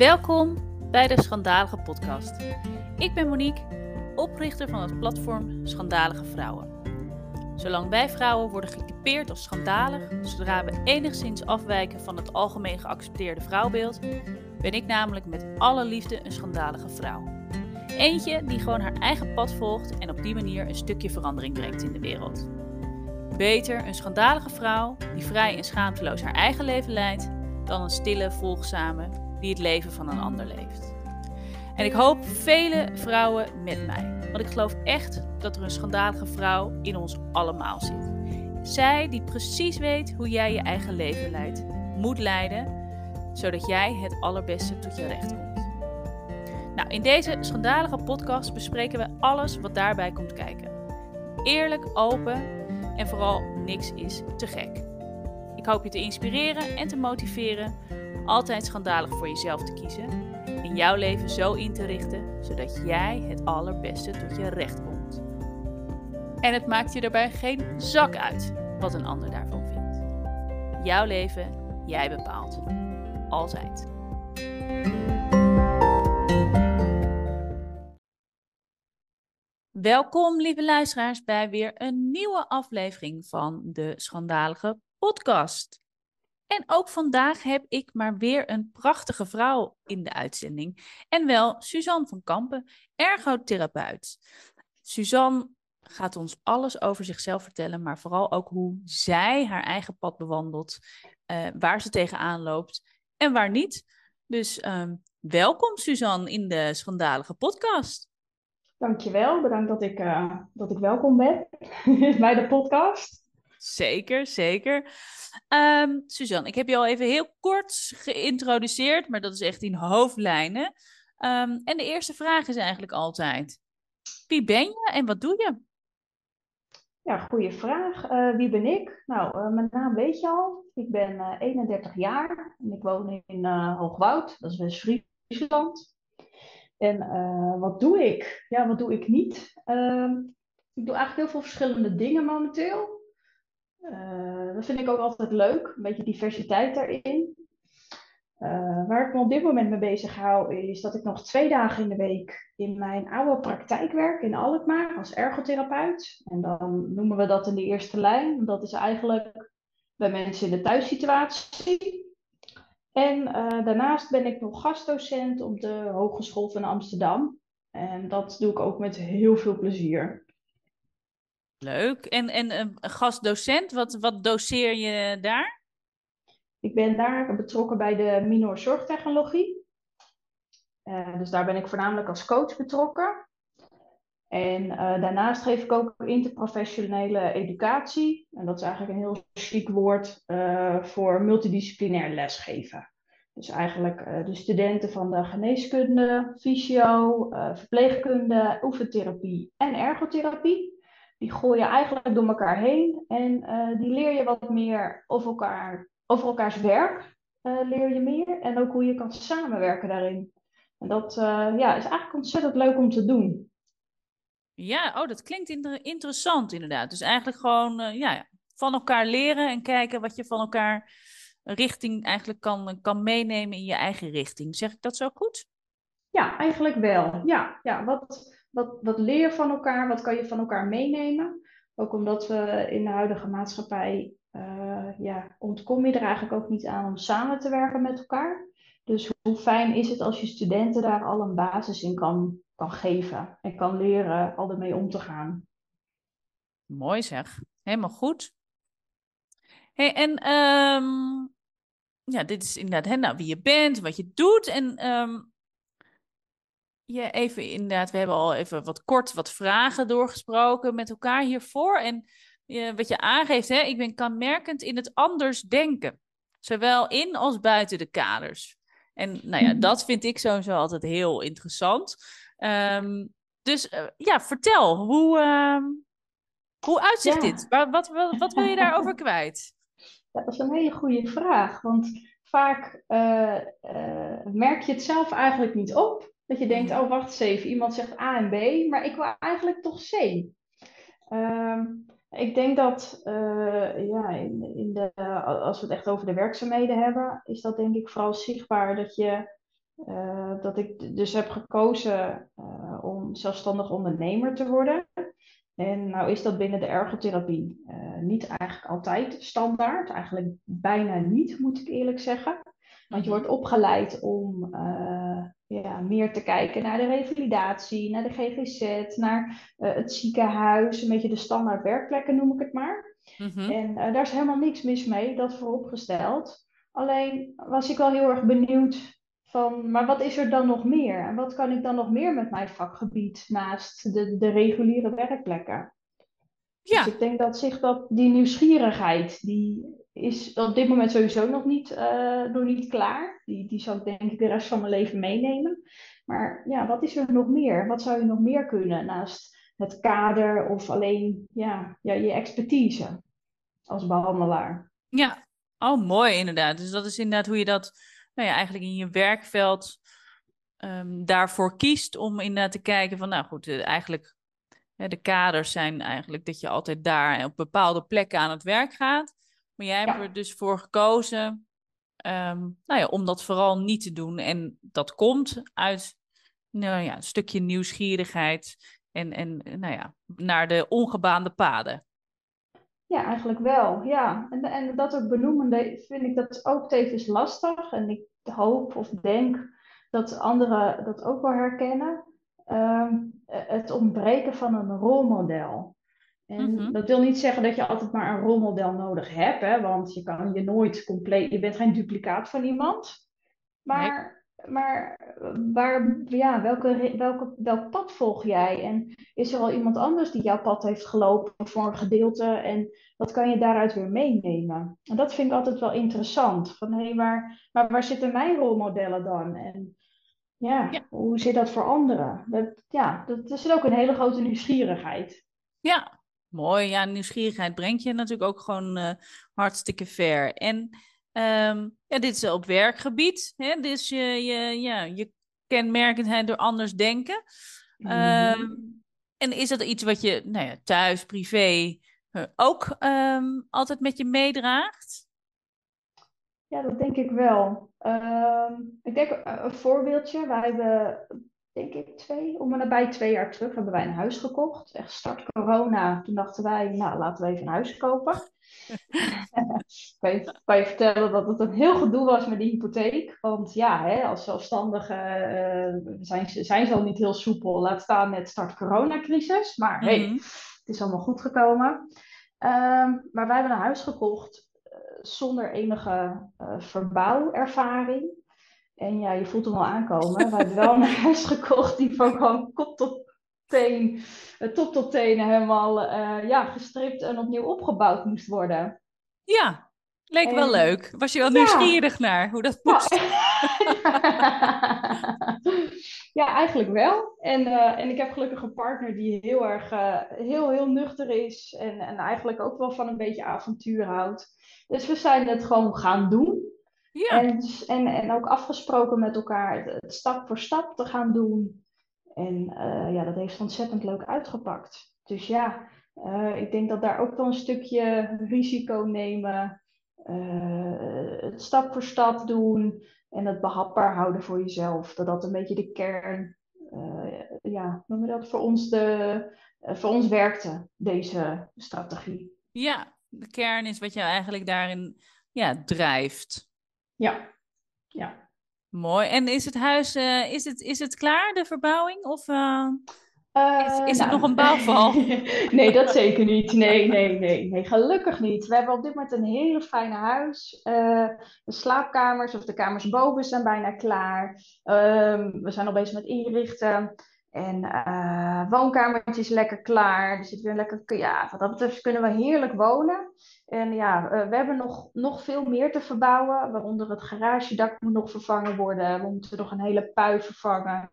Welkom bij de Schandalige Podcast. Ik ben Monique, oprichter van het platform Schandalige Vrouwen. Zolang wij vrouwen worden getypeerd als schandalig, zodra we enigszins afwijken van het algemeen geaccepteerde vrouwbeeld, ben ik namelijk met alle liefde een schandalige vrouw. Eentje die gewoon haar eigen pad volgt en op die manier een stukje verandering brengt in de wereld. Beter een schandalige vrouw die vrij en schaamteloos haar eigen leven leidt, dan een stille, volgzame die het leven van een ander leeft. En ik hoop vele vrouwen met mij, want ik geloof echt dat er een schandalige vrouw in ons allemaal zit. Zij die precies weet hoe jij je eigen leven leidt, moet leiden, zodat jij het allerbeste tot je recht komt. Nou, in deze schandalige podcast bespreken we alles wat daarbij komt kijken. Eerlijk, open en vooral niks is te gek. Ik hoop je te inspireren en te motiveren altijd schandalig voor jezelf te kiezen en jouw leven zo in te richten zodat jij het allerbeste tot je recht komt. En het maakt je daarbij geen zak uit wat een ander daarvan vindt. Jouw leven, jij bepaalt. Altijd. Welkom, lieve luisteraars, bij weer een nieuwe aflevering van de Schandalige Podcast. En ook vandaag heb ik maar weer een prachtige vrouw in de uitzending. En wel Suzanne van Kampen, ergotherapeut. Suzanne gaat ons alles over zichzelf vertellen, maar vooral ook hoe zij haar eigen pad bewandelt, uh, waar ze tegenaan loopt en waar niet. Dus uh, welkom Suzanne in de Schandalige podcast. Dankjewel, bedankt dat ik, uh, dat ik welkom ben bij de podcast. Zeker, zeker. Um, Suzanne, ik heb je al even heel kort geïntroduceerd, maar dat is echt in hoofdlijnen. Um, en de eerste vraag is eigenlijk altijd: wie ben je en wat doe je? Ja, goede vraag. Uh, wie ben ik? Nou, uh, mijn naam weet je al. Ik ben uh, 31 jaar en ik woon in Hoogwoud, dat is West-Friesland. En wat doe ik? Ja, wat doe ik niet? Ehm, ik doe eigenlijk heel veel verschillende dingen momenteel. Uh, dat vind ik ook altijd leuk, een beetje diversiteit daarin. Uh, waar ik me op dit moment mee bezig hou, is dat ik nog twee dagen in de week in mijn oude praktijk werk in Alkmaar als ergotherapeut. En dan noemen we dat in de eerste lijn. Dat is eigenlijk bij mensen in de thuissituatie. En uh, daarnaast ben ik nog gastdocent op de Hogeschool van Amsterdam. En dat doe ik ook met heel veel plezier. Leuk. En, en een gastdocent, wat, wat doseer je daar? Ik ben daar betrokken bij de minor zorgtechnologie. Uh, dus daar ben ik voornamelijk als coach betrokken. En uh, daarnaast geef ik ook interprofessionele educatie. En dat is eigenlijk een heel chic woord voor multidisciplinair lesgeven. Dus eigenlijk de studenten van de geneeskunde, fysio, verpleegkunde, oefentherapie en ergotherapie die gooi je eigenlijk door elkaar heen en uh, die leer je wat meer over, elkaar, over elkaars werk, uh, leer je meer en ook hoe je kan samenwerken daarin. En dat uh, ja, is eigenlijk ontzettend leuk om te doen. Ja, oh, dat klinkt inter interessant inderdaad. Dus eigenlijk gewoon ja, van elkaar leren en kijken wat je van elkaar richting eigenlijk kan, kan meenemen in je eigen richting. Zeg ik dat zo goed? Ja, eigenlijk wel. Ja, ja wat, wat, wat leer je van elkaar? Wat kan je van elkaar meenemen? Ook omdat we in de huidige maatschappij, uh, ja, ontkom je er eigenlijk ook niet aan om samen te werken met elkaar. Dus hoe fijn is het als je studenten daar al een basis in kan, kan geven en kan leren al ermee om te gaan. Mooi zeg, helemaal goed. Hey, en um, ja, dit is inderdaad hè, nou, wie je bent, wat je doet. En um, je even inderdaad, we hebben al even wat kort wat vragen doorgesproken met elkaar hiervoor. En uh, wat je aangeeft, hè, ik ben kenmerkend in het anders denken. Zowel in als buiten de kaders. En nou ja, mhm. dat vind ik sowieso altijd heel interessant. Um, dus uh, ja, vertel, hoe, uh, hoe uitzicht ja. dit? Wat, wat, wil je daarover kwijt? Ja, dat is een hele goede vraag. Want vaak uh, merk je het zelf eigenlijk niet op. Dat je denkt, oh wacht eens even, iemand zegt A en B, maar ik wil eigenlijk toch C. Um, ik denk dat, uh, ja, in, in de, als we het echt over de werkzaamheden hebben, is dat denk ik vooral zichtbaar dat je dat ik dus heb gekozen om zelfstandig ondernemer te worden. En nou is dat binnen de ergotherapie niet eigenlijk altijd standaard. Eigenlijk bijna niet, moet ik eerlijk zeggen. Want je mhm. wordt opgeleid om ja, meer te kijken naar de revalidatie, naar de GGZ, naar het ziekenhuis, een beetje de standaard werkplekken noem ik het maar. Mhm. En uh, daar is helemaal niks mis mee, dat vooropgesteld. Alleen was ik wel heel erg benieuwd van, maar wat is er dan nog meer? En wat kan ik dan nog meer met mijn vakgebied naast de, de reguliere werkplekken? Ja. Dus ik denk dat zich dat, die nieuwsgierigheid, die is op dit moment sowieso nog niet, uh, nog niet klaar. Die, die zal ik denk ik de rest van mijn leven meenemen. Maar ja, wat is er nog meer? Wat zou je nog meer kunnen naast het kader of alleen ja, ja, je expertise als behandelaar. Ja, oh mooi inderdaad. Dus dat is inderdaad hoe je dat nou ja, eigenlijk in je werkveld um, daarvoor kiest om inderdaad te kijken van nou goed, eh, eigenlijk de kaders zijn eigenlijk dat je altijd daar op bepaalde plekken aan het werk gaat. Maar jij hebt er dus voor gekozen um, nou ja, om dat vooral niet te doen. En dat komt uit nou ja, een stukje nieuwsgierigheid en, en nou ja, naar de ongebaande paden. Ja, eigenlijk wel. Ja. En, en dat ook benoemen vind ik dat ook tevens lastig. En ik hoop of denk dat anderen dat ook wel herkennen. Ehm, het ontbreken van een rolmodel. En mhm. dat wil niet zeggen dat je altijd maar een rolmodel nodig hebt, hè, want je kan je nooit compleet, je bent geen duplicaat van iemand. Maar maar waar, ja, welke, welke, welk pad volg jij? En is er al iemand anders die jouw pad heeft gelopen voor een gedeelte? En wat kan je daaruit weer meenemen? En dat vind ik altijd wel interessant. Van hé, hey, waar, maar waar zitten mijn rolmodellen dan? En ja, hoe zit dat voor anderen? Dat, ja, dat, is ook een hele grote nieuwsgierigheid. Ja, mooi. Ja, nieuwsgierigheid brengt je natuurlijk ook gewoon uh, hartstikke ver. En Um, ja, dit is op werkgebied. Hè? Dus je, je, ja, je kenmerkendheid door anders denken. Um, en is dat iets wat je nou ja, thuis, privé uh, ook um, altijd met je meedraagt? Ja, dat denk ik wel. ik denk uh, een voorbeeldje. Wij hebben, denk ik, twee, om en nabij twee jaar terug hebben wij een huis gekocht. Echt start corona. Toen dachten wij, nou, laten we even een huis kopen. kan, je, kan je vertellen dat het een heel gedoe was met die hypotheek. Want ja, hè, als zelfstandige uh, zijn, zijn ze al niet heel soepel. Laat staan met start coronacrisis. Maar hey, mhm. het is allemaal goed gekomen. Ehm, maar wij hebben een huis gekocht uh, zonder enige uh, verbouwervaring. En ja, je voelt hem al aankomen. We hebben wel een huis gekocht die van gewoon kop tot teen, top tot tenen helemaal uh, ja, gestript en opnieuw opgebouwd moest worden. Ja, leek wel leuk. Was je wel nieuwsgierig naar hoe dat moest? Ja, eigenlijk wel. En, uh, en ik heb gelukkig een partner die heel erg uh, heel, heel nuchter is en, en eigenlijk ook wel van een beetje avontuur houdt. Dus we zijn het gewoon gaan doen. Ja. En, en, en ook afgesproken met elkaar het stap voor stap te gaan doen. En uh, ja, dat heeft ontzettend leuk uitgepakt. Dus ja, uh, ik denk dat daar ook wel een stukje risico nemen, uh, het stap voor stap doen en het behapbaar houden voor jezelf. Dat dat een beetje de kern, ja, noemen we dat, voor ons, de, voor ons werkte, deze strategie. Ja, de kern is wat je eigenlijk daarin ja, drijft. Ja, ja. Mooi. En is het huis, uh, is, het, is het klaar, de verbouwing? Of uh, is, is het nog een bouwval? nee, dat zeker niet. Nee, nee, nee, nee, gelukkig niet. We hebben op dit moment een hele fijne huis. De slaapkamers of de kamers boven zijn bijna klaar. Ehm, we zijn al bezig met inrichten. En uh, woonkamertje is lekker klaar. Er zit weer lekker. Ja, wat dat betreft kunnen we heerlijk wonen. En ja, uh, we hebben nog, nog veel meer te verbouwen. Waaronder het garagedak moet nog vervangen worden. We moeten nog een hele pui vervangen.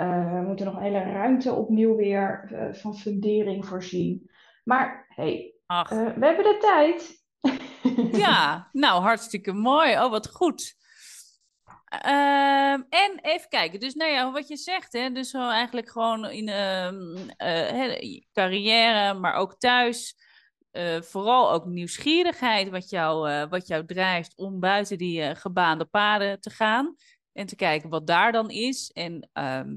Uh, we moeten nog een hele ruimte opnieuw weer van fundering voorzien. Maar hey, we hebben de tijd. ja, nou hartstikke mooi. Oh, wat goed. Ehm, en even kijken, dus nou ja, wat je zegt, hè, dus eigenlijk gewoon in uh, carrière, maar ook thuis, uh, vooral ook nieuwsgierigheid wat jou, uh, wat jou drijft om buiten die gebaande paden te gaan. En te kijken wat daar dan is en ehm,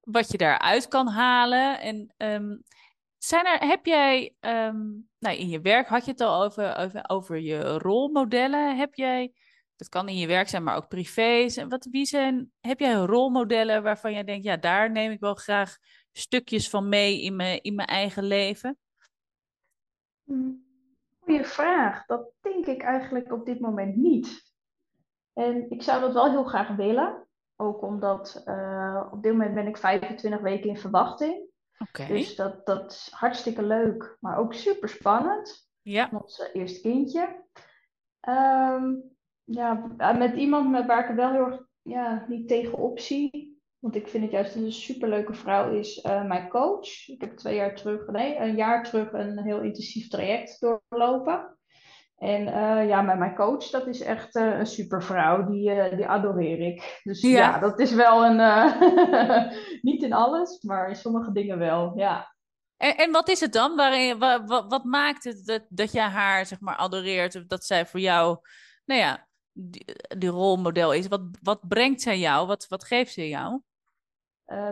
wat je daaruit kan halen. En ehm, zijn er, heb jij, ehm, nou in je werk had je het al over, over, over je rolmodellen. Heb jij, dat kan in je werk zijn, maar ook privé. Wat, wie zijn, heb jij rolmodellen waarvan jij denkt, ja, daar neem ik wel graag stukjes van mee in mijn, in mijn eigen leven? Goeie vraag. Dat denk ik eigenlijk op dit moment niet. En ik zou dat wel heel graag willen. Ook omdat uh, op dit moment ben ik 25 weken in verwachting. Okay. Dus dat, dat is hartstikke leuk, maar ook super spannend. Ja. Ons eerste kindje. Um, ja, met iemand met waar ik er wel heel erg ja, niet tegenop zie. Want ik vind het juist een superleuke vrouw is uh, mijn coach. Ik heb twee jaar terug, nee, een jaar terug een heel intensief traject doorlopen. En uh, ja, met mijn coach, dat is echt uh, een supervrouw. Die, uh, die adoreer ik. Dus ja, ja dat is wel een... niet in alles, maar in sommige dingen wel, ja. En, en wat is het dan? Waarin, wat, wat, wat maakt het dat, dat je haar, zeg maar, adoreert? Of dat zij voor jou, nou ja, die, die rolmodel is? Wat, wat brengt zij jou? Wat, wat geeft ze jou?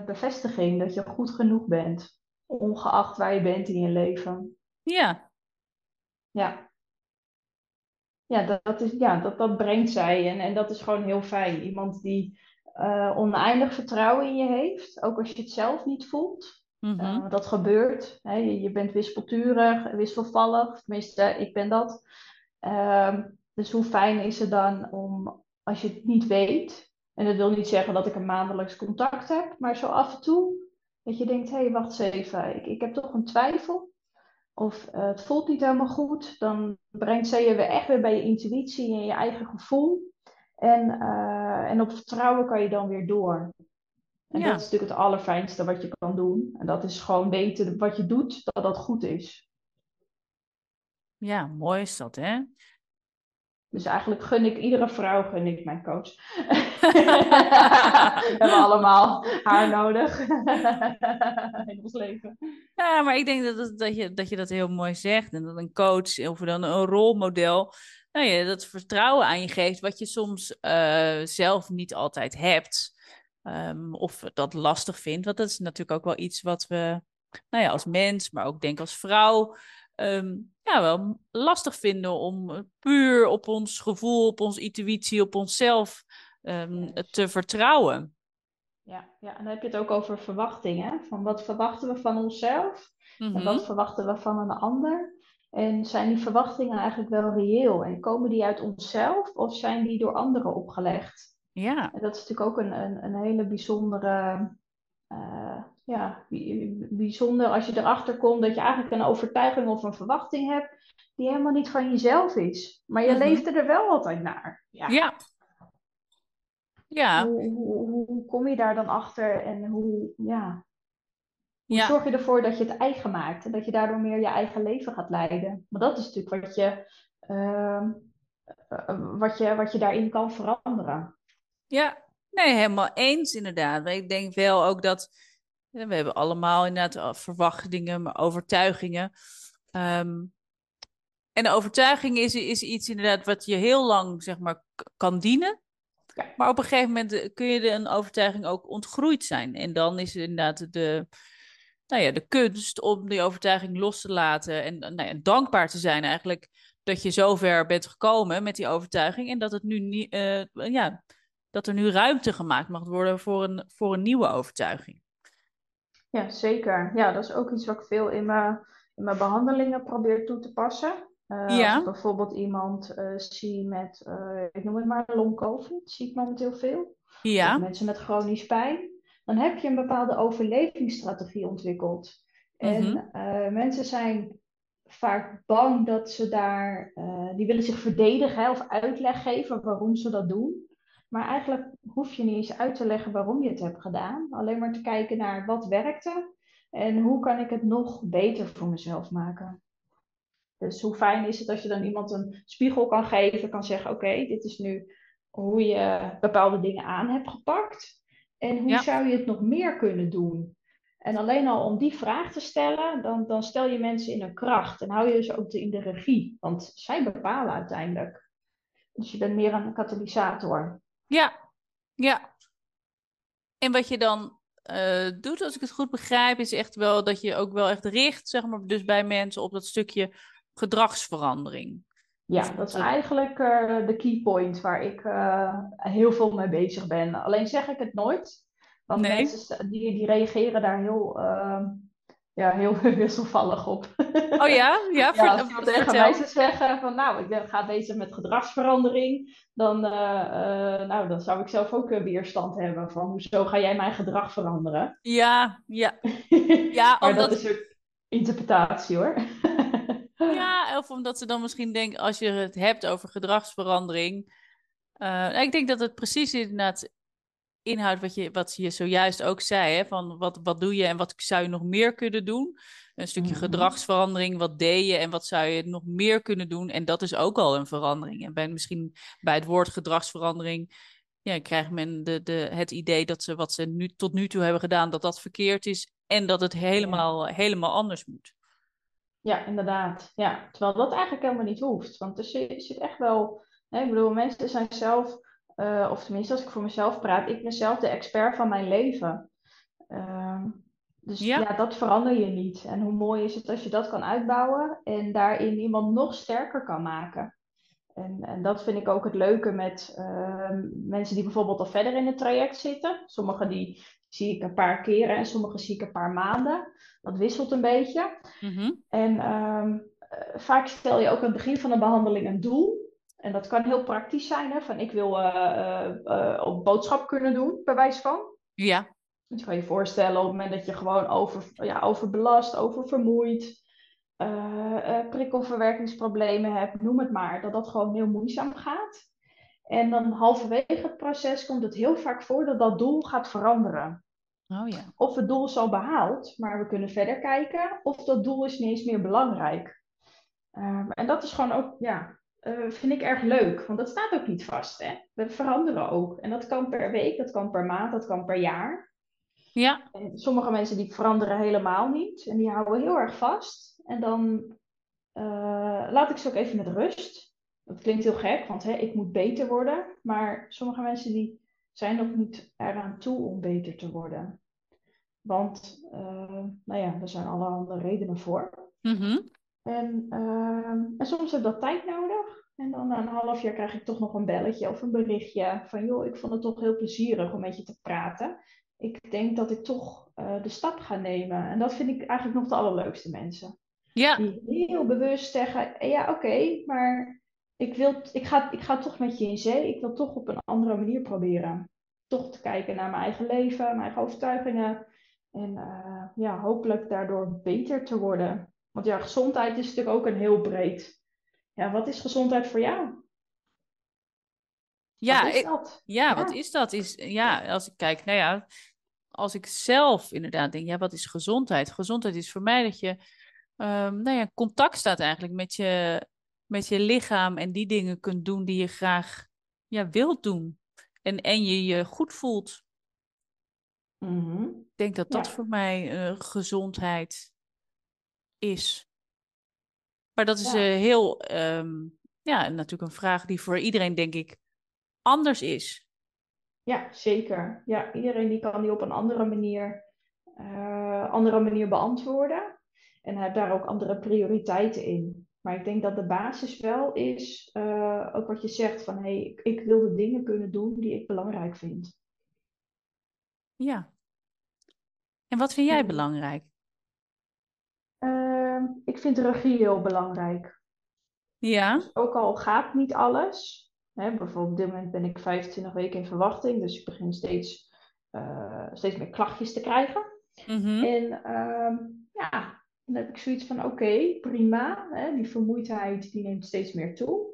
Bevestiging, dat je goed genoeg bent. Ongeacht waar je bent in je leven. Ja. Ja ja, dat, dat, is, ja dat, dat brengt zij. En, en dat is gewoon heel fijn. Iemand die uh, oneindig vertrouwen in je heeft, ook als je het zelf niet voelt. Mm -hmm. uh, dat gebeurt. Hè? Je, je, bent wisselturig, wisselvallig. Tenminste, ik ben dat. Uh, dus hoe fijn is het dan om, als je het niet weet, en dat wil niet zeggen dat ik een maandelijks contact heb, maar zo af en toe, dat je denkt, hé, hey, wacht eens even, ik, ik heb toch een twijfel of uh, het voelt niet helemaal goed, dan brengt ze je weer echt weer bij je intuïtie en je eigen gevoel. En, uh, en op vertrouwen kan je dan weer door. En ja. dat is natuurlijk het allerfijnste wat je kan doen. En dat is gewoon weten wat je doet, dat dat goed is. Ja, mooi is dat, hè? Dus eigenlijk gun ik iedere vrouw gun ik mijn coach. We hebben allemaal haar nodig in ons leven. Ja, maar ik denk dat, dat, je, dat je dat heel mooi zegt. En dat een coach of dan een rolmodel, nou ja, dat vertrouwen aan je geeft, wat je soms uh, zelf niet altijd hebt. Um, of dat lastig vindt. Want dat is natuurlijk ook wel iets wat we, nou ja, als mens, maar ook denk als vrouw um, ja, wel lastig vinden om puur op ons gevoel, op onze intuïtie, op onszelf um, yes. te vertrouwen. Ja, ja, en dan heb je het ook over verwachtingen. Van wat verwachten we van onszelf mm -hmm. en wat verwachten we van een ander? En zijn die verwachtingen eigenlijk wel reëel? En komen die uit onszelf of zijn die door anderen opgelegd? Ja. En dat is natuurlijk ook een, een, een hele bijzondere uh, ja, bijzonder als je erachter komt dat je eigenlijk een overtuiging of een verwachting hebt die helemaal niet van jezelf is. Maar je mm -hmm. leeft er wel altijd naar. Ja. Ja. ja. Hoe, hoe, hoe, kom je daar dan achter en hoe, ja. Hoe ja. zorg je ervoor dat je het eigen maakt en dat je daardoor meer je eigen leven gaat leiden? Maar dat is natuurlijk wat je, uh, wat je, wat je daarin kan veranderen. Ja, nee, helemaal eens inderdaad. Maar ik denk wel ook dat we hebben allemaal inderdaad verwachtingen, maar overtuigingen. Um, en de overtuiging is, is iets inderdaad wat je heel lang zeg maar kan dienen. Ja. Maar op een gegeven moment kun je een overtuiging ook ontgroeid zijn. En dan is het inderdaad de, nou ja, de kunst om die overtuiging los te laten. En nou ja, dankbaar te zijn eigenlijk dat je zover bent gekomen met die overtuiging. En dat, het nu niet, uh, ja, dat er nu ruimte gemaakt mag worden voor een, voor een nieuwe overtuiging. Ja, zeker. Ja, dat is ook iets wat ik veel in mijn, in mijn behandelingen probeer toe te passen. Uh, Ja. Als ik bijvoorbeeld iemand eh, zie met, eh, ik noem het maar long COVID, zie ik momenteel veel. Of Ja, mensen met chronisch pijn. Dan heb je een bepaalde overlevingsstrategie ontwikkeld. En Mhm. eh, mensen zijn vaak bang dat ze daar, eh, die willen zich verdedigen hè, of uitleg geven waarom ze dat doen. Maar eigenlijk hoef je niet eens uit te leggen waarom je het hebt gedaan. Alleen maar te kijken naar wat werkte en hoe kan ik het nog beter voor mezelf maken. Dus hoe fijn is het als je dan iemand een spiegel kan geven, kan zeggen: Oké, dit is nu hoe je bepaalde dingen aan hebt gepakt. En hoe Ja. zou je het nog meer kunnen doen? En alleen al om die vraag te stellen, dan, dan stel je mensen in hun kracht en hou je ze ook in de regie. Want zij bepalen uiteindelijk. Dus je bent meer een katalysator. Ja, ja. En wat je dan uh, doet, als ik het goed begrijp, is echt wel dat je ook wel echt richt, zeg maar, dus bij mensen op dat stukje gedragsverandering. Ja, dat is eigenlijk uh, de key point waar ik uh, heel veel mee bezig ben. Alleen zeg ik het nooit, want nee. mensen die, die reageren daar heel, ja, heel wisselvallig op. Oh ja? Ja, ja als tegen zou zeggen van nou, ik ga bezig met gedragsverandering, dan, nou, dan zou ik zelf ook weerstand hebben van hoezo ga jij mijn gedrag veranderen? Ja, ja. ja maar omdat... dat is ook interpretatie hoor. Ja, of omdat ze dan misschien denken, als je het hebt over gedragsverandering. Uh, ik denk dat het precies inderdaad inhoudt wat je, wat je zojuist ook zei. Hè? Van wat, wat doe je en wat zou je nog meer kunnen doen? Een stukje mhm. gedragsverandering, wat deed je en wat zou je nog meer kunnen doen? En dat is ook al een verandering. En bij, misschien bij het woord gedragsverandering ja, krijgt men de, de, het idee dat ze wat ze nu, tot nu toe hebben gedaan, dat dat verkeerd is. En dat het helemaal, helemaal anders moet. Ja, inderdaad. Ja, terwijl dat eigenlijk helemaal niet hoeft. Want er zit, zit echt wel. Ik bedoel, mensen zijn zelf, uh, of tenminste als ik voor mezelf praat, ik ben zelf de expert van mijn leven. Uh, dus ja. ja. dat verander je niet. En hoe mooi is het als je dat kan uitbouwen en daarin iemand nog sterker kan maken. En, en dat vind ik ook het leuke met uh, mensen die bijvoorbeeld al verder in het traject zitten. Sommigen die zie ik een paar keren en sommige zie ik een paar maanden. Dat wisselt een beetje. Mm-hmm. En um, vaak stel je ook aan het begin van een behandeling een doel. En dat kan heel praktisch zijn, hè? van ik wil uh, uh, op boodschap kunnen doen, bij wijze van. Ja. Dus je kan je voorstellen op het moment dat je gewoon over, ja, overbelast, oververmoeid, prikkelverwerkingsproblemen hebt, noem het maar, dat dat gewoon heel moeizaam gaat. En dan halverwege het proces komt het heel vaak voor dat dat doel gaat veranderen. Oh ja. Of het doel is al behaald, maar we kunnen verder kijken. Of dat doel is niet eens meer belangrijk. Um, en dat is gewoon ook, ja, uh, vind ik erg leuk. Want dat staat ook niet vast. Hè? We veranderen ook. En dat kan per week, dat kan per maand, dat kan per jaar. Ja. En sommige mensen die veranderen helemaal niet. En die houden heel erg vast. En dan uh, laat ik ze ook even met rust. Dat klinkt heel gek, want hè, ik moet beter worden. Maar sommige mensen die zijn nog niet eraan toe om beter te worden. Want, uh, nou ja, er zijn allerhande redenen voor. Mm en, uh, en soms heb dat tijd nodig. En dan na een half jaar krijg ik toch nog een belletje of een berichtje van joh, ik vond het toch heel plezierig om met je te praten. Ik denk dat ik toch uh, de stap ga nemen. En dat vind ik eigenlijk nog de allerleukste mensen. Ja. Die heel bewust zeggen, ja oké, okay, maar ik, wil, ik, ga, ik ga toch met je in zee. Ik wil toch op een andere manier proberen. Toch te kijken naar mijn eigen leven, mijn eigen overtuigingen. En uh, ja, hopelijk daardoor beter te worden. Want ja, gezondheid is natuurlijk ook een heel breed. Ja, wat is gezondheid voor jou? Ja, wat is dat? Ja, ja, wat is dat? Is, ja, als ik kijk, nou ja, als ik zelf inderdaad denk, ja, wat is gezondheid? Gezondheid is voor mij dat je um, nou ja, contact staat eigenlijk met je, met je lichaam en die dingen kunt doen die je graag ja, wilt doen. En, en je je goed voelt. Mhm. Ik denk dat dat voor mij uh, gezondheid is. Maar dat is ja. Uh, heel, um, ja, natuurlijk een vraag die voor iedereen, denk ik, anders is. Ja, zeker. Ja, iedereen die kan die op een andere manier, uh, andere manier beantwoorden. En heeft daar ook andere prioriteiten in. Maar ik denk dat de basis wel is, uh, ook wat je zegt, van hé, hey, ik, ik, wil de dingen kunnen doen die ik belangrijk vind. Ja. En wat vind jij belangrijk? Uh, ik vind regie heel belangrijk. Ja. Dus ook al gaat niet alles. Hè, bijvoorbeeld op dit moment ben ik 25 weken in verwachting, dus ik begin steeds, uh, steeds meer klachtjes te krijgen. Mm -hmm. En ehm, ja, dan heb ik zoiets van, oké, okay, prima. Hè, die vermoeidheid die neemt steeds meer toe.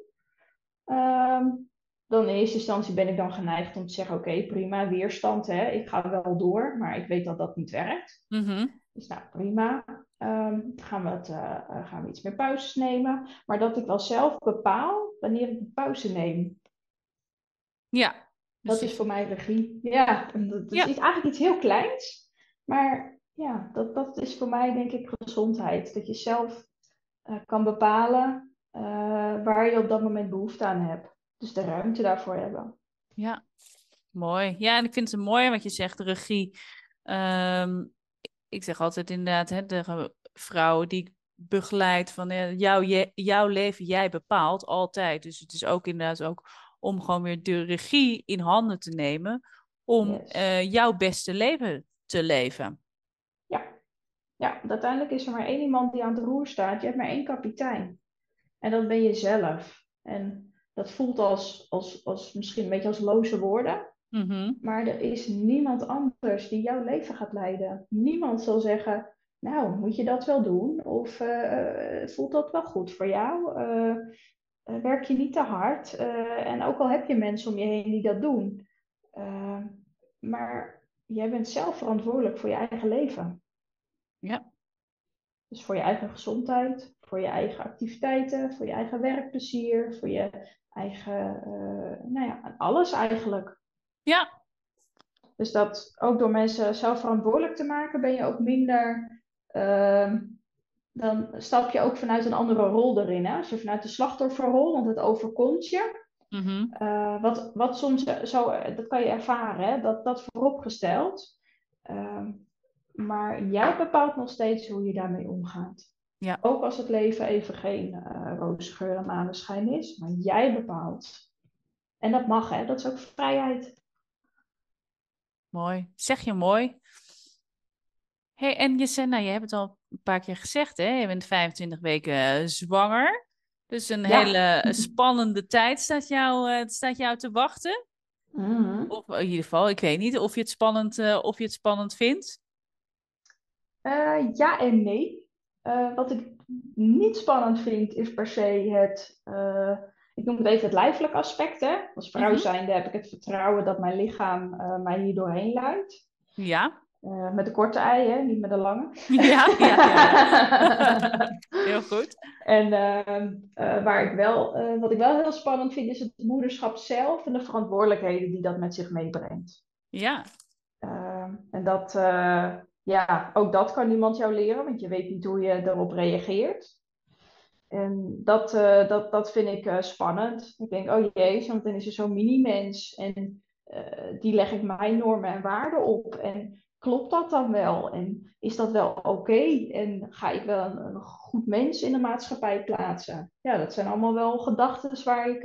Um, dan in eerste instantie ben ik dan geneigd om te zeggen, oké, okay, prima, weerstand. Hè, ik ga wel door, maar ik weet dat dat niet werkt. Mm -hmm. Dus nou, prima. Um, gaan, we het, uh, gaan we iets meer pauzes nemen. Maar dat ik wel zelf bepaal wanneer ik de pauze neem. Ja. Dat is voor mij regie. Ja, dat ja. is eigenlijk iets heel kleins. Maar ja, dat, dat is voor mij denk ik gezondheid. Dat je zelf uh, kan bepalen uh, waar je op dat moment behoefte aan hebt. Dus de ruimte daarvoor hebben. Ja, Mooi. Ja, en ik vind het mooi wat je zegt, regie. Ehm, ik zeg altijd inderdaad, hè, de vrouw die ik begeleid van jouw, jouw leven, jij bepaalt altijd. Dus het is ook inderdaad ook om gewoon weer de regie in handen te nemen om eh, jouw beste leven te leven. Ja. ja, uiteindelijk is er maar één iemand die aan het roer staat. Je hebt maar één kapitein. En dat ben je zelf. En dat voelt als, als, als misschien een beetje als loze woorden. Mhm. Maar er is niemand anders die jouw leven gaat leiden. Niemand zal zeggen, nou, moet je dat wel doen? Of uh, voelt dat wel goed voor jou? Uh, werk je niet te hard? en ook al heb je mensen om je heen die dat doen. maar jij bent zelf verantwoordelijk voor je eigen leven. Ja. Dus voor je eigen gezondheid, voor je eigen activiteiten, voor je eigen werkplezier, voor je eigen, nou ja, alles eigenlijk. Ja. Dus dat ook door mensen zelf verantwoordelijk te maken, ben je ook minder. Ehm, dan stap je ook vanuit een andere rol erin. Hè? Als je vanuit de slachtofferrol, want het overkomt je. Mhm. Eh, wat, wat soms zo, dat kan je ervaren, hè? Dat, dat vooropgesteld. Uh, maar jij bepaalt nog steeds hoe je daarmee omgaat. Ja. Ook als het leven even geen uh, roze geur en maneschijn is, maar jij bepaalt. En dat mag, hè? Dat is ook vrijheid. Mooi. Zeg je mooi. Hey, en je zei, nou, je hebt het al een paar keer gezegd, hè? Je bent 25 weken eh, zwanger. Dus een hele spannende tijd staat jou, uh, staat jou te wachten. Mhm. Of in ieder geval, ik weet niet of je het spannend, uh, of je het spannend vindt. ja en nee. wat ik niet spannend vind, is per se het ik noem het even het lijfelijk aspect. Hè? Als vrouw mhm. zijnde heb ik het vertrouwen dat mijn lichaam uh, mij hier doorheen leidt. Ja. Uh, met de korte ei, hè? niet met de lange. Ja, ja, ja. heel goed. En uh, waar ik wel, wat ik wel heel spannend vind, is het moederschap zelf en de verantwoordelijkheden die dat met zich meebrengt. Ja. Ehm, en dat, ja, ook dat kan niemand jou leren, want je weet niet hoe je erop reageert. En dat, uh, dat, dat vind ik uh, spannend. Ik denk, oh jee, want dan is er zo'n mini-mens en uh, die leg ik mijn normen en waarden op. En klopt dat dan wel? En is dat wel oké? Okay? En ga ik wel een, een, goed mens in de maatschappij plaatsen? Ja, dat zijn allemaal wel gedachten waar ik,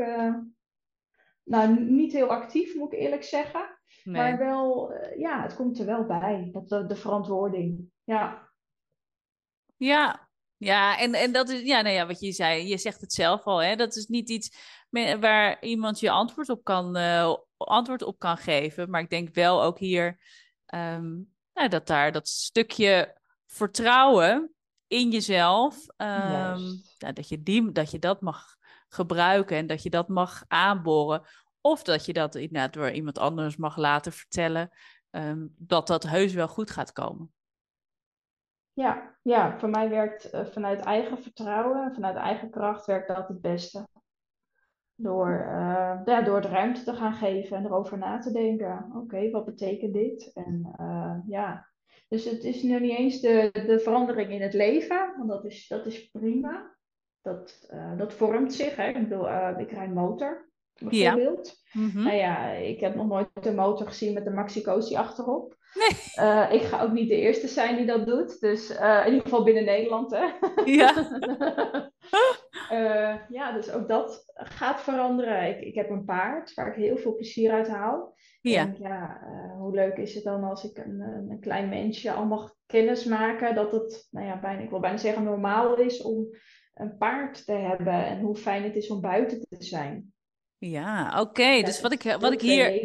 nou niet heel actief moet ik eerlijk zeggen. Nee. Maar wel, ja, het komt er wel bij, dat, de, de verantwoording. Ja. Ja, ja, en, en dat is, ja, nou ja, wat je zei, je zegt het zelf al, hè, dat is niet iets waar iemand je antwoord op kan, uh, antwoord op kan geven. Maar ik denk wel ook hier um, nou, dat daar dat stukje vertrouwen in jezelf, um, ja, dat, je die, dat je dat mag gebruiken en dat je dat mag aanboren. Of dat je dat inderdaad door iemand anders mag laten vertellen, um, dat dat heus wel goed gaat komen. Ja, ja, voor mij werkt uh, vanuit eigen vertrouwen, vanuit eigen kracht werkt dat het beste. Door, uh, ja, door het ruimte te gaan geven en erover na te denken. Oké, wat betekent dit? En uh, ja, dus het is nu niet eens de, de verandering in het leven, want dat is, dat is prima. Dat, dat vormt zich. Hè? Ik bedoel, ik rijd motor, bijvoorbeeld. Ja. Mm -hmm. Nou ja, ik heb nog nooit een motor gezien met een Maxi Cosi achterop. Nee. Uh, ik ga ook niet de eerste zijn die dat doet. Dus uh, in ieder geval binnen Nederland, hè? Ja. uh, ja, dus ook dat gaat veranderen. Ik, ik heb een paard waar ik heel veel plezier uit haal. Ja. En ja, hoe leuk is het dan als ik een, een klein mensje al mag kennis maken dat het, nou ja, bijna, ik wil bijna zeggen normaal is om een paard te hebben. En hoe fijn het is om buiten te zijn. Ja, oké. Okay. Dus wat ik, wat ik hier.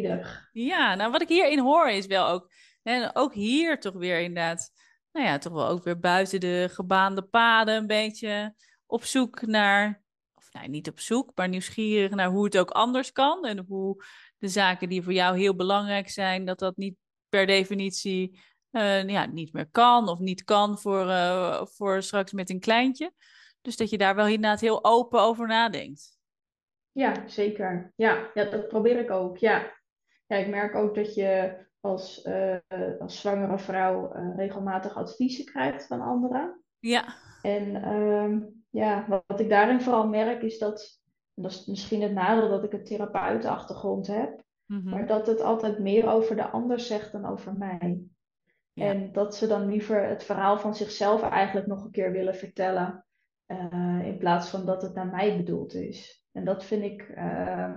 Ja, nou wat ik hierin hoor is wel ook en ook hier toch weer inderdaad, nou ja, toch wel ook weer buiten de gebaande paden een beetje op zoek naar, of nou niet op zoek, maar nieuwsgierig naar hoe het ook anders kan. En hoe de zaken die voor jou heel belangrijk zijn, dat dat niet per definitie uh, ja, niet meer kan of niet kan voor, uh, voor straks met een kleintje. Dus dat je daar wel inderdaad heel open over nadenkt. Ja, zeker. Ja, ja dat probeer ik ook. Ja. ja, ik merk ook dat je als, uh, als zwangere vrouw uh, regelmatig adviezen krijgt van anderen. Ja. En uh, ja, wat, wat, ik daarin vooral merk is dat, en dat is misschien het nadeel dat ik een therapeutenachtergrond heb, mhm. maar dat het altijd meer over de ander zegt dan over mij. En dat ze dan liever het verhaal van zichzelf eigenlijk nog een keer willen vertellen, uh, in plaats van dat het naar mij bedoeld is. En dat vind ik, uh,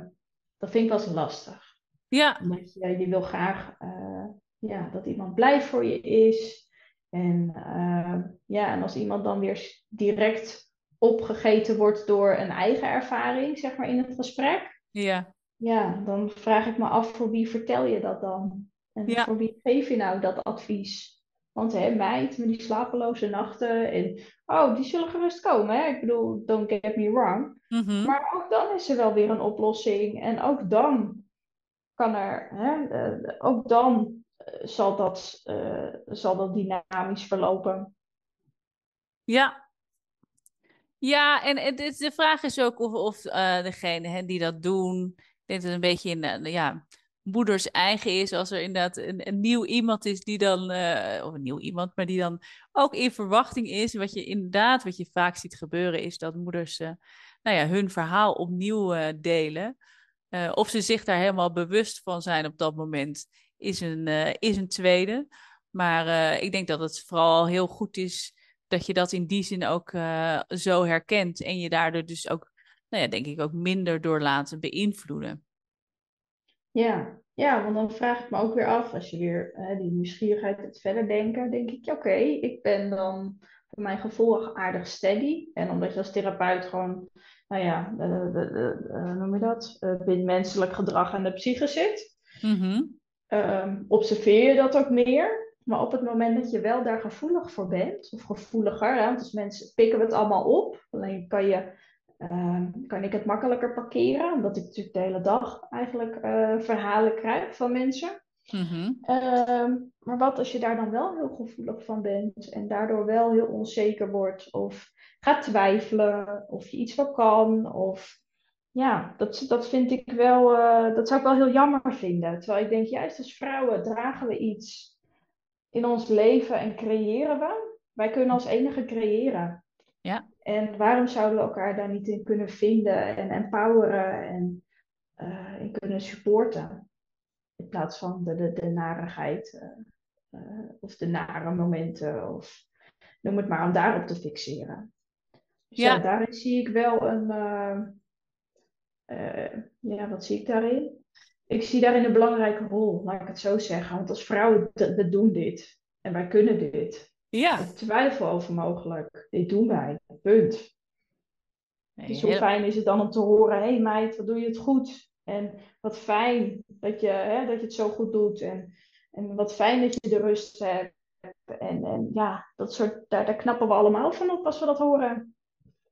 dat vind ik wel eens lastig. Ja. Omdat je, je wil graag uh, ja, dat iemand blij voor je is. En, ja, en als iemand dan weer direct opgegeten wordt door een eigen ervaring, zeg maar, in het gesprek. Ja. Ja, dan vraag ik me af voor wie vertel je dat dan? En voor wie geef je nou dat advies? Want hè, meid met die slapeloze nachten en oh, die zullen gerust komen. Hè? Ik bedoel, don't get me wrong. Mhm. Maar ook dan is er wel weer een oplossing. En ook dan kan er, hè, uh, ook dan uh, zal, dat, uh, zal dat dynamisch verlopen. Ja. Ja, en het, de vraag is ook of, of degene hè, die dat doen, dit is een beetje in, ja, moeders eigen is als er inderdaad een, nieuw iemand is die dan, uh, of een nieuw iemand, maar die dan ook in verwachting is. Wat je inderdaad, wat je vaak ziet gebeuren, is dat moeders uh, nou ja, hun verhaal opnieuw uh, delen. of ze zich daar helemaal bewust van zijn op dat moment, is een, is een tweede. Maar ik denk dat het vooral heel goed is dat je dat in die zin ook zo herkent en je daardoor dus ook, nou ja, denk ik ook minder door laten beïnvloeden. Ja, ja, want dan vraag ik me ook weer af, als je weer uh, die nieuwsgierigheid het verder denken, denk ik, oké, ik ben dan voor mijn gevoel aardig steady. En omdat je als therapeut gewoon, nou ja, de, de, de, noem je dat, binnen menselijk gedrag aan de psyche zit, mm observeer je dat ook meer. Maar op het moment dat je wel daar gevoelig voor bent, of gevoeliger, hè, want als mensen pikken we het allemaal op, alleen kan je Ehm, kan ik het makkelijker parkeren, omdat ik natuurlijk de hele dag eigenlijk uh, verhalen krijg van mensen. Mm maar wat als je daar dan wel heel gevoelig van bent en daardoor wel heel onzeker wordt of gaat twijfelen of je iets wel kan of ja, dat, dat vind ik wel, uh, dat zou ik wel heel jammer vinden. Terwijl ik denk, juist als vrouwen dragen we iets in ons leven en creëren we. Wij kunnen als enige creëren. En waarom zouden we elkaar daar niet in kunnen vinden en empoweren en uh, in kunnen supporten? In plaats van de, de, de narigheid uh, uh, of de nare momenten of noem het maar om daarop te fixeren. Dus ja. ja daarin zie ik wel een, ja, wat zie ik daarin? Ik zie daarin een belangrijke rol, laat ik het zo zeggen. Want als vrouwen, we doen dit en wij kunnen dit. Ja. Twijfel over mogelijk. Dit doen wij. Punt. Nee, dus hoe fijn is het dan om te horen: hé hey meid, wat doe je het goed? En wat fijn dat je, hè, dat je het zo goed doet. En, en wat fijn dat je de rust hebt. En, en ja, dat soort, daar, daar knappen we allemaal van op als we dat horen.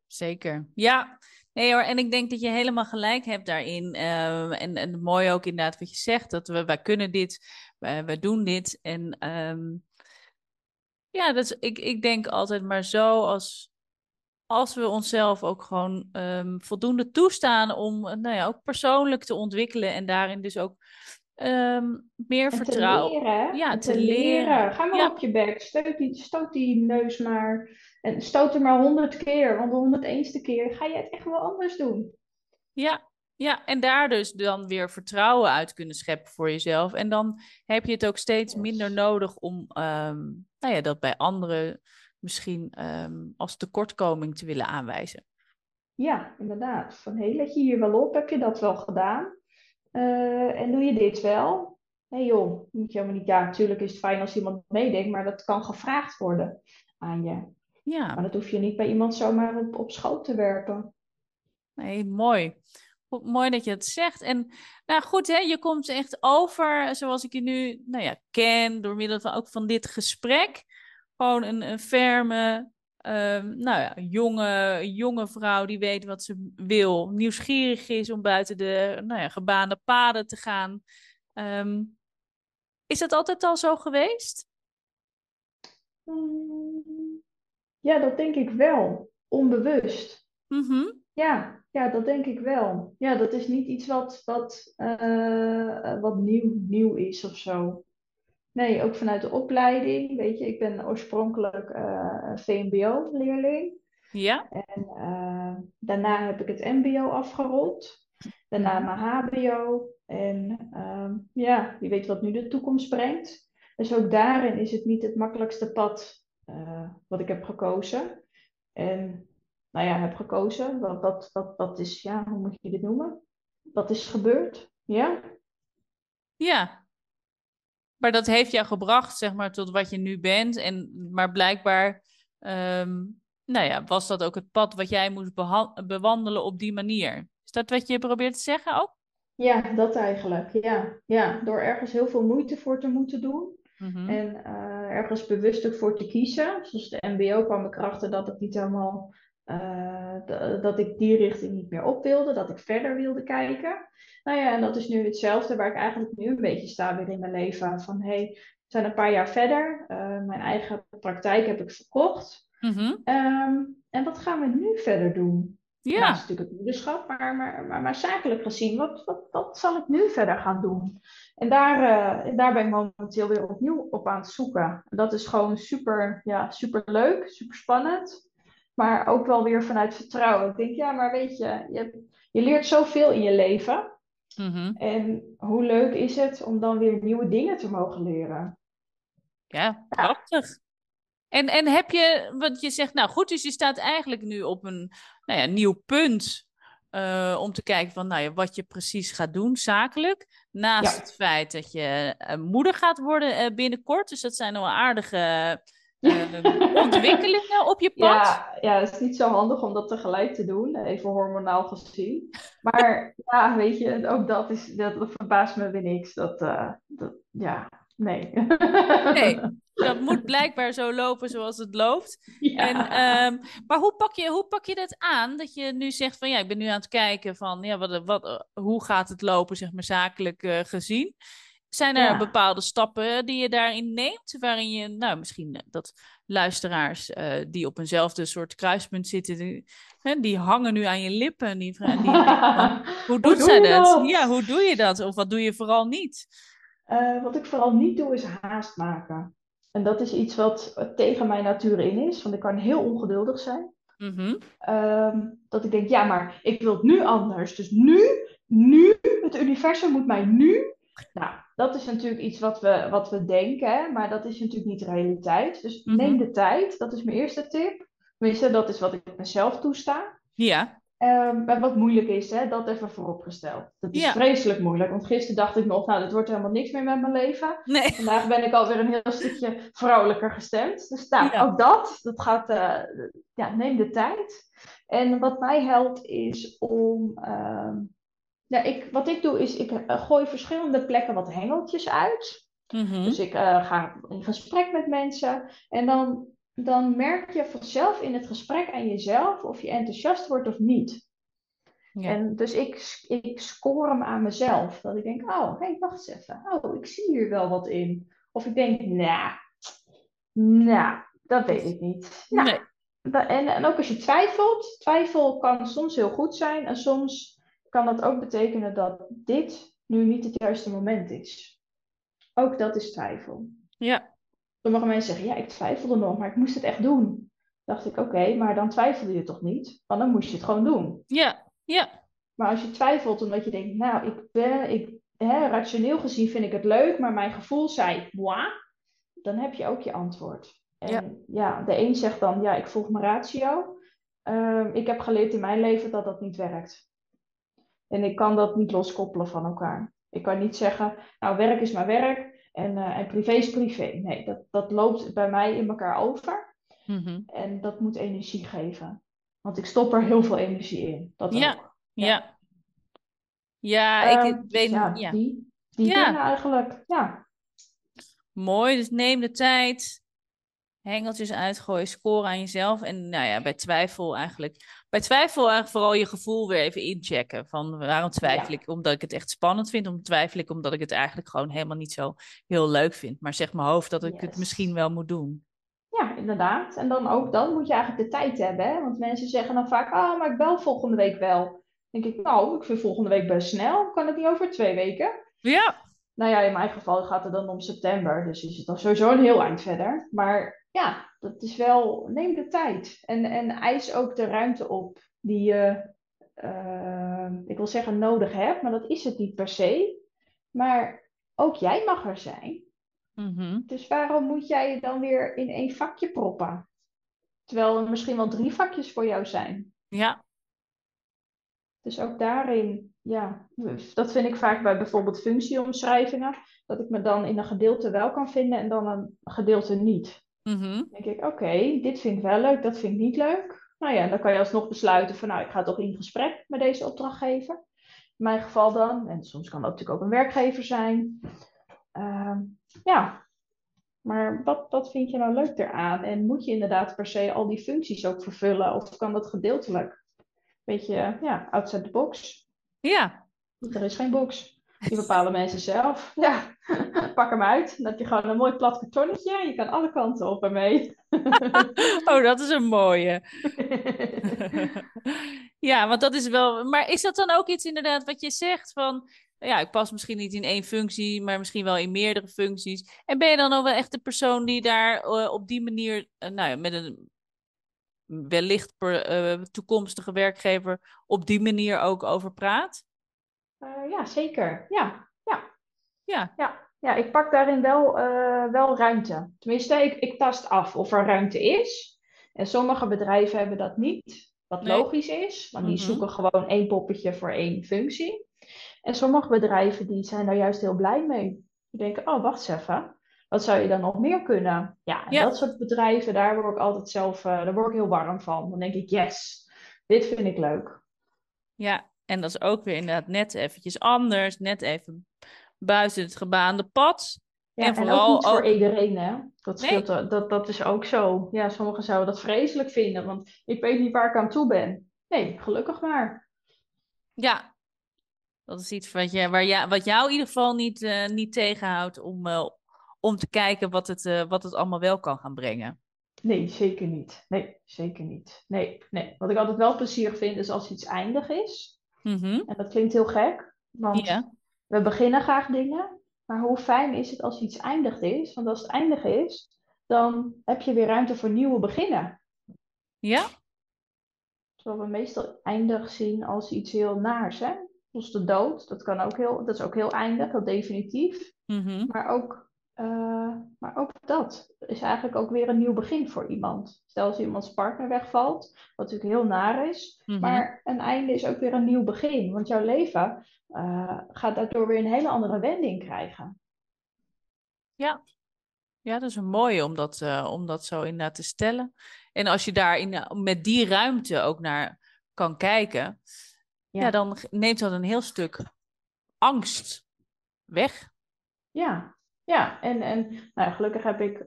Zeker. Ja, Nee hoor, en ik denk dat je helemaal gelijk hebt daarin. Uh, en, en mooi ook inderdaad wat je zegt, dat we, wij kunnen dit, wij, wij doen dit. En um, ja, dat is, ik, ik denk altijd maar zo als, als we onszelf ook gewoon um, voldoende toestaan om nou ja, ook persoonlijk te ontwikkelen en daarin dus ook um, meer vertrouwen. Te leren, ja, te, te leren. leren. Ga maar ja. op je bek, stoot die, stoot die neus maar en stoot er maar honderd keer, want de honderdeenste keer ga je het echt wel anders doen. Ja, ja, en daar dus dan weer vertrouwen uit kunnen scheppen voor jezelf. En dan heb je het ook steeds minder nodig om um, nou ja, dat bij anderen misschien um, als tekortkoming te willen aanwijzen. Ja, inderdaad. Van hé, hey, let je hier wel op? Heb je dat wel gedaan? Uh, en doe je dit wel? Hey joh, moet je helemaal niet. Ja, natuurlijk is het fijn als iemand meedenkt, maar dat kan gevraagd worden aan je. Ja. Maar dat hoef je niet bij iemand zomaar op, op schoot te werpen. Nee, mooi. Mooi dat je het zegt. En nou goed, hè, je komt echt over, zoals ik je nu nou ja, ken, door middel van ook van dit gesprek. Gewoon een, een ferme, um, nou ja, jonge, jonge vrouw die weet wat ze wil. Nieuwsgierig is om buiten de nou ja, gebaande paden te gaan. Um, is dat altijd al zo geweest? Mm, ja, dat denk ik wel. Onbewust. Mm ja, ja, dat denk ik wel. Ja, dat is niet iets wat, wat, uh, wat nieuw, nieuw is of zo. Nee, ook vanuit de opleiding. Weet je, ik ben oorspronkelijk uh, VMBO-leerling. Ja. En uh, daarna heb ik het MBO afgerond. Daarna Mhm. mijn HBO. En ehm, ja, wie weet wat nu de toekomst brengt. Dus ook daarin is het niet het makkelijkste pad eh, wat ik heb gekozen. En nou ja, heb gekozen. Wat, wat, wat, wat is, ja, hoe moet je dit noemen? Wat is gebeurd? Ja, Ja, maar dat heeft jou gebracht, zeg maar, tot wat je nu bent. En, maar blijkbaar, ehm, nou ja, was dat ook het pad wat jij moest bewandelen op die manier. Is dat wat je probeert te zeggen ook? ja, dat eigenlijk. Ja, ja, door ergens heel veel moeite voor te moeten doen. Mhm. En eh, ergens bewust ook voor te kiezen. Zoals de MBO kwam ik erachter dat het niet helemaal. Eh, dat ik die richting niet meer op wilde, dat ik verder wilde kijken. Nou ja, en dat is nu hetzelfde waar ik eigenlijk nu een beetje sta weer in mijn leven. Van hé, hey, we zijn een paar jaar verder. Eh, mijn eigen praktijk heb ik verkocht. Mhm. Ehm, en wat gaan we nu verder doen? Ja, Naast natuurlijk het moederschap, maar, maar, maar, maar zakelijk gezien, wat, wat, wat zal ik nu verder gaan doen? En daar, en daar ben ik momenteel weer opnieuw op aan het zoeken. En dat is gewoon super, ja, super leuk, super spannend. Maar ook wel weer vanuit vertrouwen. Ik denk, ja, maar weet je, je, je leert zoveel in je leven. Mhm. En hoe leuk is het om dan weer nieuwe dingen te mogen leren? Ja, prachtig. En, en heb je, wat je zegt, nou goed, dus je staat eigenlijk nu op een nou ja, nieuw punt eh, om te kijken van nou ja, wat je precies gaat doen zakelijk. Naast Ja. het feit dat je eh, moeder gaat worden eh, binnenkort. Dus dat zijn wel aardige eh, ontwikkelingen op je pad. Ja, ja, het is niet zo handig om dat tegelijk te doen, even hormonaal gezien. Maar ja, weet je, ook dat, is, dat, dat verbaast me weer niks. Dat, eh, dat, ja, nee. Nee, dat moet blijkbaar zo lopen zoals het loopt. Ja. En, ehm, maar hoe pak, je, hoe pak je dat aan? Dat je nu zegt van ja, ik ben nu aan het kijken van ja, wat, wat, hoe gaat het lopen, zeg maar zakelijk eh, gezien? Zijn er Ja. bepaalde stappen die je daarin neemt, waarin je, nou misschien dat luisteraars eh, die op eenzelfde soort kruispunt zitten, die, hè, die hangen nu aan je lippen en die, die hoe doet doe zij dat? dat? Ja, hoe doe je dat? Of wat doe je vooral niet? Eh, wat ik vooral niet doe, is haast maken. En dat is iets wat tegen mijn natuur in is, want ik kan heel ongeduldig zijn. Mhm. Ehm, dat ik denk, ja, maar ik wil het nu anders. Dus nu, nu, het universum moet mij nu. Nou, dat is natuurlijk iets wat we, wat we denken, maar dat is natuurlijk niet de realiteit. Dus Mhm. neem de tijd, dat is mijn eerste tip. Tenminste, dat is wat ik mezelf toesta. Ja, Ehm, maar wat moeilijk is, hè, dat even vooropgesteld. Dat is Ja. vreselijk moeilijk, want gisteren dacht ik nog, nou, dit wordt helemaal niks meer met mijn leven. nee. Vandaag ben ik alweer een heel stukje vrouwelijker gestemd. Dus nou, Ja. ook dat, dat gaat, eh, ja, neem de tijd. En wat mij helpt is om, ehm, ja, ik, wat ik doe is, ik eh, gooi verschillende plekken wat hengeltjes uit. Mhm. Dus ik eh, ga in gesprek met mensen en dan, dan merk je vanzelf in het gesprek aan jezelf of je enthousiast wordt of niet. Ja. En dus ik, ik score hem aan mezelf. Dat ik denk, oh, hé, wacht eens even. Oh, ik zie hier wel wat in. Of ik denk, nou, nou, dat weet ik niet. Nee. en, en ook als je twijfelt, twijfel kan soms heel goed zijn. En soms kan dat ook betekenen dat dit nu niet het juiste moment is. Ook dat is twijfel. Ja. Sommige mensen zeggen, ja, ik twijfelde nog, maar ik moest het echt doen. Dacht ik, oké, maar dan twijfelde je toch niet? Want dan moest je het gewoon doen. Ja. Ja. Maar als je twijfelt omdat je denkt, nou, ik ben, ik, hè, rationeel gezien vind ik het leuk, maar mijn gevoel zei, moi, dan heb je ook je antwoord. En ja, de een zegt dan, ja, ik volg mijn ratio. Ehm, ik heb geleerd in mijn leven dat dat niet werkt. En ik kan dat niet loskoppelen van elkaar. Ik kan niet zeggen, nou, werk is maar werk en, eh, en privé is privé. Nee, dat, dat loopt bij mij in elkaar over. Mhm. En dat moet energie geven. Want ik stop er heel veel energie in. Dat Ja. ook. Ja. Ja, ik Ehm, dus weet ja, ja. die, die Ja. eigenlijk. Ja. Mooi, dus neem de tijd. Hengeltjes uitgooien, scoren aan jezelf. En nou ja, bij twijfel eigenlijk. Bij twijfel eigenlijk vooral je gevoel weer even inchecken. Van waarom twijfel Ja. ik? Omdat ik het echt spannend vind. Om twijfel ik omdat ik het eigenlijk gewoon helemaal niet zo heel leuk vind. Maar zeg mijn hoofd dat ik het misschien wel moet doen. ja, inderdaad. En dan ook dan moet je eigenlijk de tijd hebben. Hè? Want mensen zeggen dan vaak, ah, maar ik bel volgende week wel. Dan denk ik, nou, ik vind volgende week best snel. Kan het niet over twee weken? Ja, Nou ja, in mijn geval gaat het dan om september. Dus is het dan sowieso een heel eind verder. Maar ja, dat is wel, neem de tijd. En, en eis ook de ruimte op die je, eh, ehm, ik wil zeggen nodig hebt, maar dat is het niet per se. Maar ook jij mag er zijn. Mhm. Dus waarom moet jij je dan weer in één vakje proppen? Terwijl er misschien wel drie vakjes voor jou zijn. Ja, Dus ook daarin, ja, dat vind ik vaak bij bijvoorbeeld functieomschrijvingen. Dat ik me dan in een gedeelte wel kan vinden en dan een gedeelte niet. Dan denk ik, oké, dit vind ik wel leuk, dat vind ik niet leuk. Nou ja, dan kan je alsnog besluiten van, nou, ik ga toch in gesprek met deze opdrachtgever. In mijn geval dan, en soms kan dat natuurlijk ook een werkgever zijn. Ehm, ja, maar wat, wat vind je nou leuk eraan? En moet je inderdaad per se al die functies ook vervullen? Of kan dat gedeeltelijk? Beetje, ja, outside the box. ja. Er is geen box. Die bepalen mensen zelf. Ja, pak hem uit. Dan heb je gewoon een mooi plat kartonnetje. Je kan alle kanten op ermee. Oh, dat is een mooie. Ja, want dat is wel. Maar is dat dan ook iets inderdaad wat je zegt van. Ja, ik pas misschien niet in één functie, maar misschien wel in meerdere functies. En ben je dan ook wel echt de persoon die daar eh, op die manier, eh, nou ja, met een wellicht per, eh, toekomstige werkgever, op die manier ook over praat? Eh, ja, zeker. Ja, ja, Ja, ja. Ja, ik pak daarin wel, eh, wel ruimte. Tenminste, ik, ik tast af of er ruimte is. En sommige bedrijven hebben dat niet, wat Nee. logisch is, want die Mhm. zoeken gewoon één poppetje voor één functie. En sommige bedrijven die zijn daar juist heel blij mee. Die denken, oh, wacht eens even, wat zou je dan nog meer kunnen? Ja, en Ja. dat soort bedrijven, daar word ik altijd zelf, eh, daar word ik heel warm van. Dan denk ik, yes, dit vind ik leuk. ja. En dat is ook weer inderdaad net eventjes anders, net even buiten het gebaande pad. Ja, En en, vooral ook niet voor ook- iedereen, hè? Dat, Nee. scheelt, wel- dat, dat is ook zo. Ja, sommigen zouden dat vreselijk vinden, want ik weet niet waar ik aan toe ben. Nee, gelukkig maar. Ja, dat is iets wat, je, waar ja, wat jou in ieder geval niet, eh, niet tegenhoudt om, eh, om te kijken wat het, eh, wat het allemaal wel kan gaan brengen. Nee, zeker niet. Nee, zeker niet. Nee, nee. Wat ik altijd wel plezierig vind, is als iets eindig is. Mhm. En dat klinkt heel gek, want Ja, we beginnen graag dingen. Maar hoe fijn is het als iets eindigd is? Want als het eindig is, dan heb je weer ruimte voor nieuwe beginnen. ja, Terwijl we meestal eindig zien als iets heel naars, hè? Zoals de dood, dat, kan ook heel, dat is ook heel eindig, heel definitief. mhm. Maar ook, eh, maar ook dat is eigenlijk ook weer een nieuw begin voor iemand. Stel als iemands partner wegvalt, wat natuurlijk heel naar is. Mhm. Maar een einde is ook weer een nieuw begin. Want jouw leven eh, gaat daardoor weer een hele andere wending krijgen. Ja. ja, dat is een mooie om dat, eh, om dat zo inderdaad te stellen. En als je daar in, met die ruimte ook naar kan kijken, ja. Ja. dan neemt dat een heel stuk angst weg. Ja, ja. En, en nou, ja, gelukkig heb ik,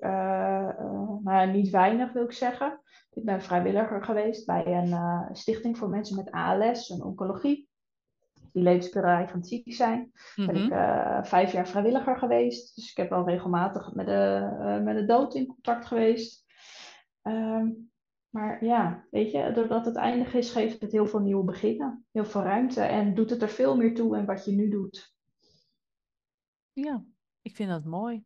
ja, niet weinig wil ik zeggen. Ik ben vrijwilliger geweest bij een eh, stichting voor mensen met ALS en oncologie. Die levensbedreigend ziek zijn. ben Mhm. ik eh, vijf jaar vrijwilliger geweest. Dus ik heb wel regelmatig met de, met de dood in contact geweest. Ehm, maar ja, weet je, doordat het eindig is, geeft het heel veel nieuwe beginnen. Heel veel ruimte. En doet het er veel meer toe in wat je nu doet. Ja, ik vind dat mooi.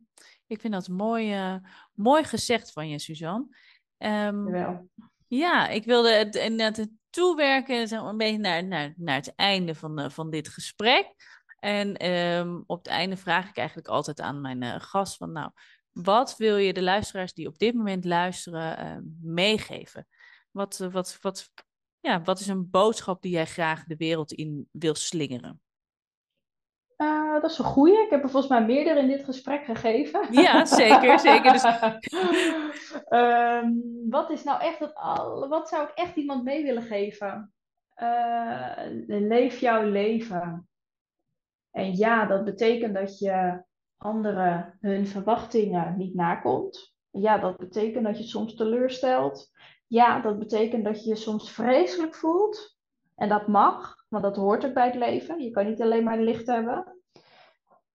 Ik vind dat mooi, eh, mooi gezegd van je, Suzanne. Ehm, Jawel. ja, ik wilde het, het toewerken zeg maar, een beetje naar, naar, naar het einde van, eh, van dit gesprek. En ehm, op het einde vraag ik eigenlijk altijd aan mijn eh, gast van, nou, wat wil je de luisteraars die op dit moment luisteren eh, meegeven? Wat, wat, wat, ja, wat is een boodschap die jij graag de wereld in wil slingeren? Eh, dat is een goeie. Ik heb er volgens mij meerdere in dit gesprek gegeven. Ja, zeker, zeker. Dus Ehm, wat is nou echt het al, wat zou ik echt iemand mee willen geven? Eh, leef jouw leven. En ja, dat betekent dat je anderen hun verwachtingen niet nakomt. Ja, dat betekent dat je soms teleurstelt. Ja, dat betekent dat je je soms vreselijk voelt. En dat mag, want dat hoort ook bij het leven. Je kan niet alleen maar licht hebben.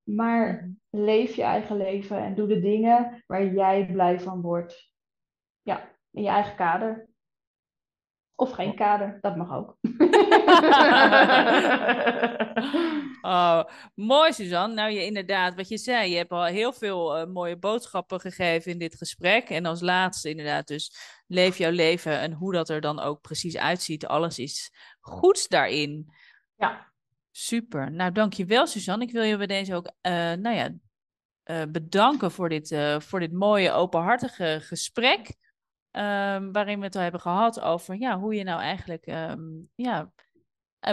Maar leef je eigen leven en doe de dingen waar jij blij van wordt. Ja, in je eigen kader. Of geen kader, dat mag ook. Oh, mooi Suzanne. Nou, je inderdaad, wat je zei, je hebt al heel veel eh, mooie boodschappen gegeven in dit gesprek. En als laatste inderdaad dus, leef jouw leven en hoe dat er dan ook precies uitziet. Alles is goeds daarin. Ja. Super. Nou, dankjewel Suzanne. Ik wil je bij deze ook uh, nou ja, uh, bedanken voor dit, voor dit mooie, openhartige gesprek. Um, waarin we het al hebben gehad over ja, hoe je nou eigenlijk um, ja,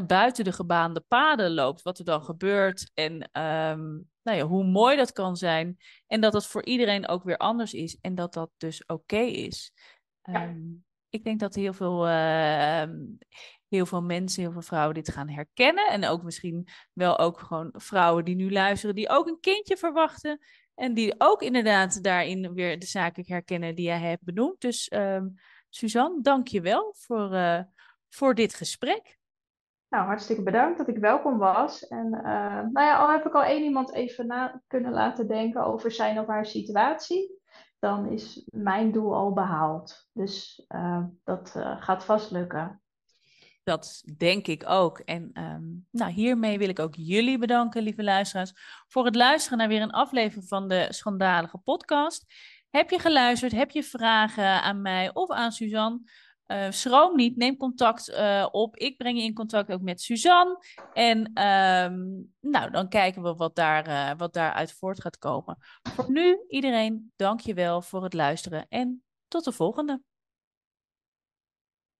buiten de gebaande paden loopt. Wat er dan gebeurt en um, nou ja, hoe mooi dat kan zijn. En dat dat voor iedereen ook weer anders is. En dat dat dus oké okay is. Ja. ik denk dat heel veel, heel veel mensen, heel veel vrouwen dit gaan herkennen. En ook misschien wel ook gewoon vrouwen die nu luisteren, die ook een kindje verwachten. En die ook inderdaad daarin weer de zaken herkennen die jij hebt benoemd. Dus um, Suzanne, dank je wel voor, uh, voor dit gesprek. Nou, hartstikke bedankt dat ik welkom was. En uh, nou ja, al heb ik al één iemand even na kunnen laten denken over zijn of haar situatie, dan is mijn doel al behaald. Dus uh, dat gaat vast lukken. Dat denk ik ook. En um, nou, hiermee wil ik ook jullie bedanken, lieve luisteraars, voor het luisteren naar weer een aflevering van de Schandalige Podcast. Heb je geluisterd? Heb je vragen aan mij of aan Suzanne? Uh, schroom niet, neem contact uh, op. Ik breng je in contact ook met Suzanne. En um, nou, dan kijken we wat, daar, uh, wat daaruit voort gaat komen. Voor nu, iedereen, dank je wel voor het luisteren en tot de volgende.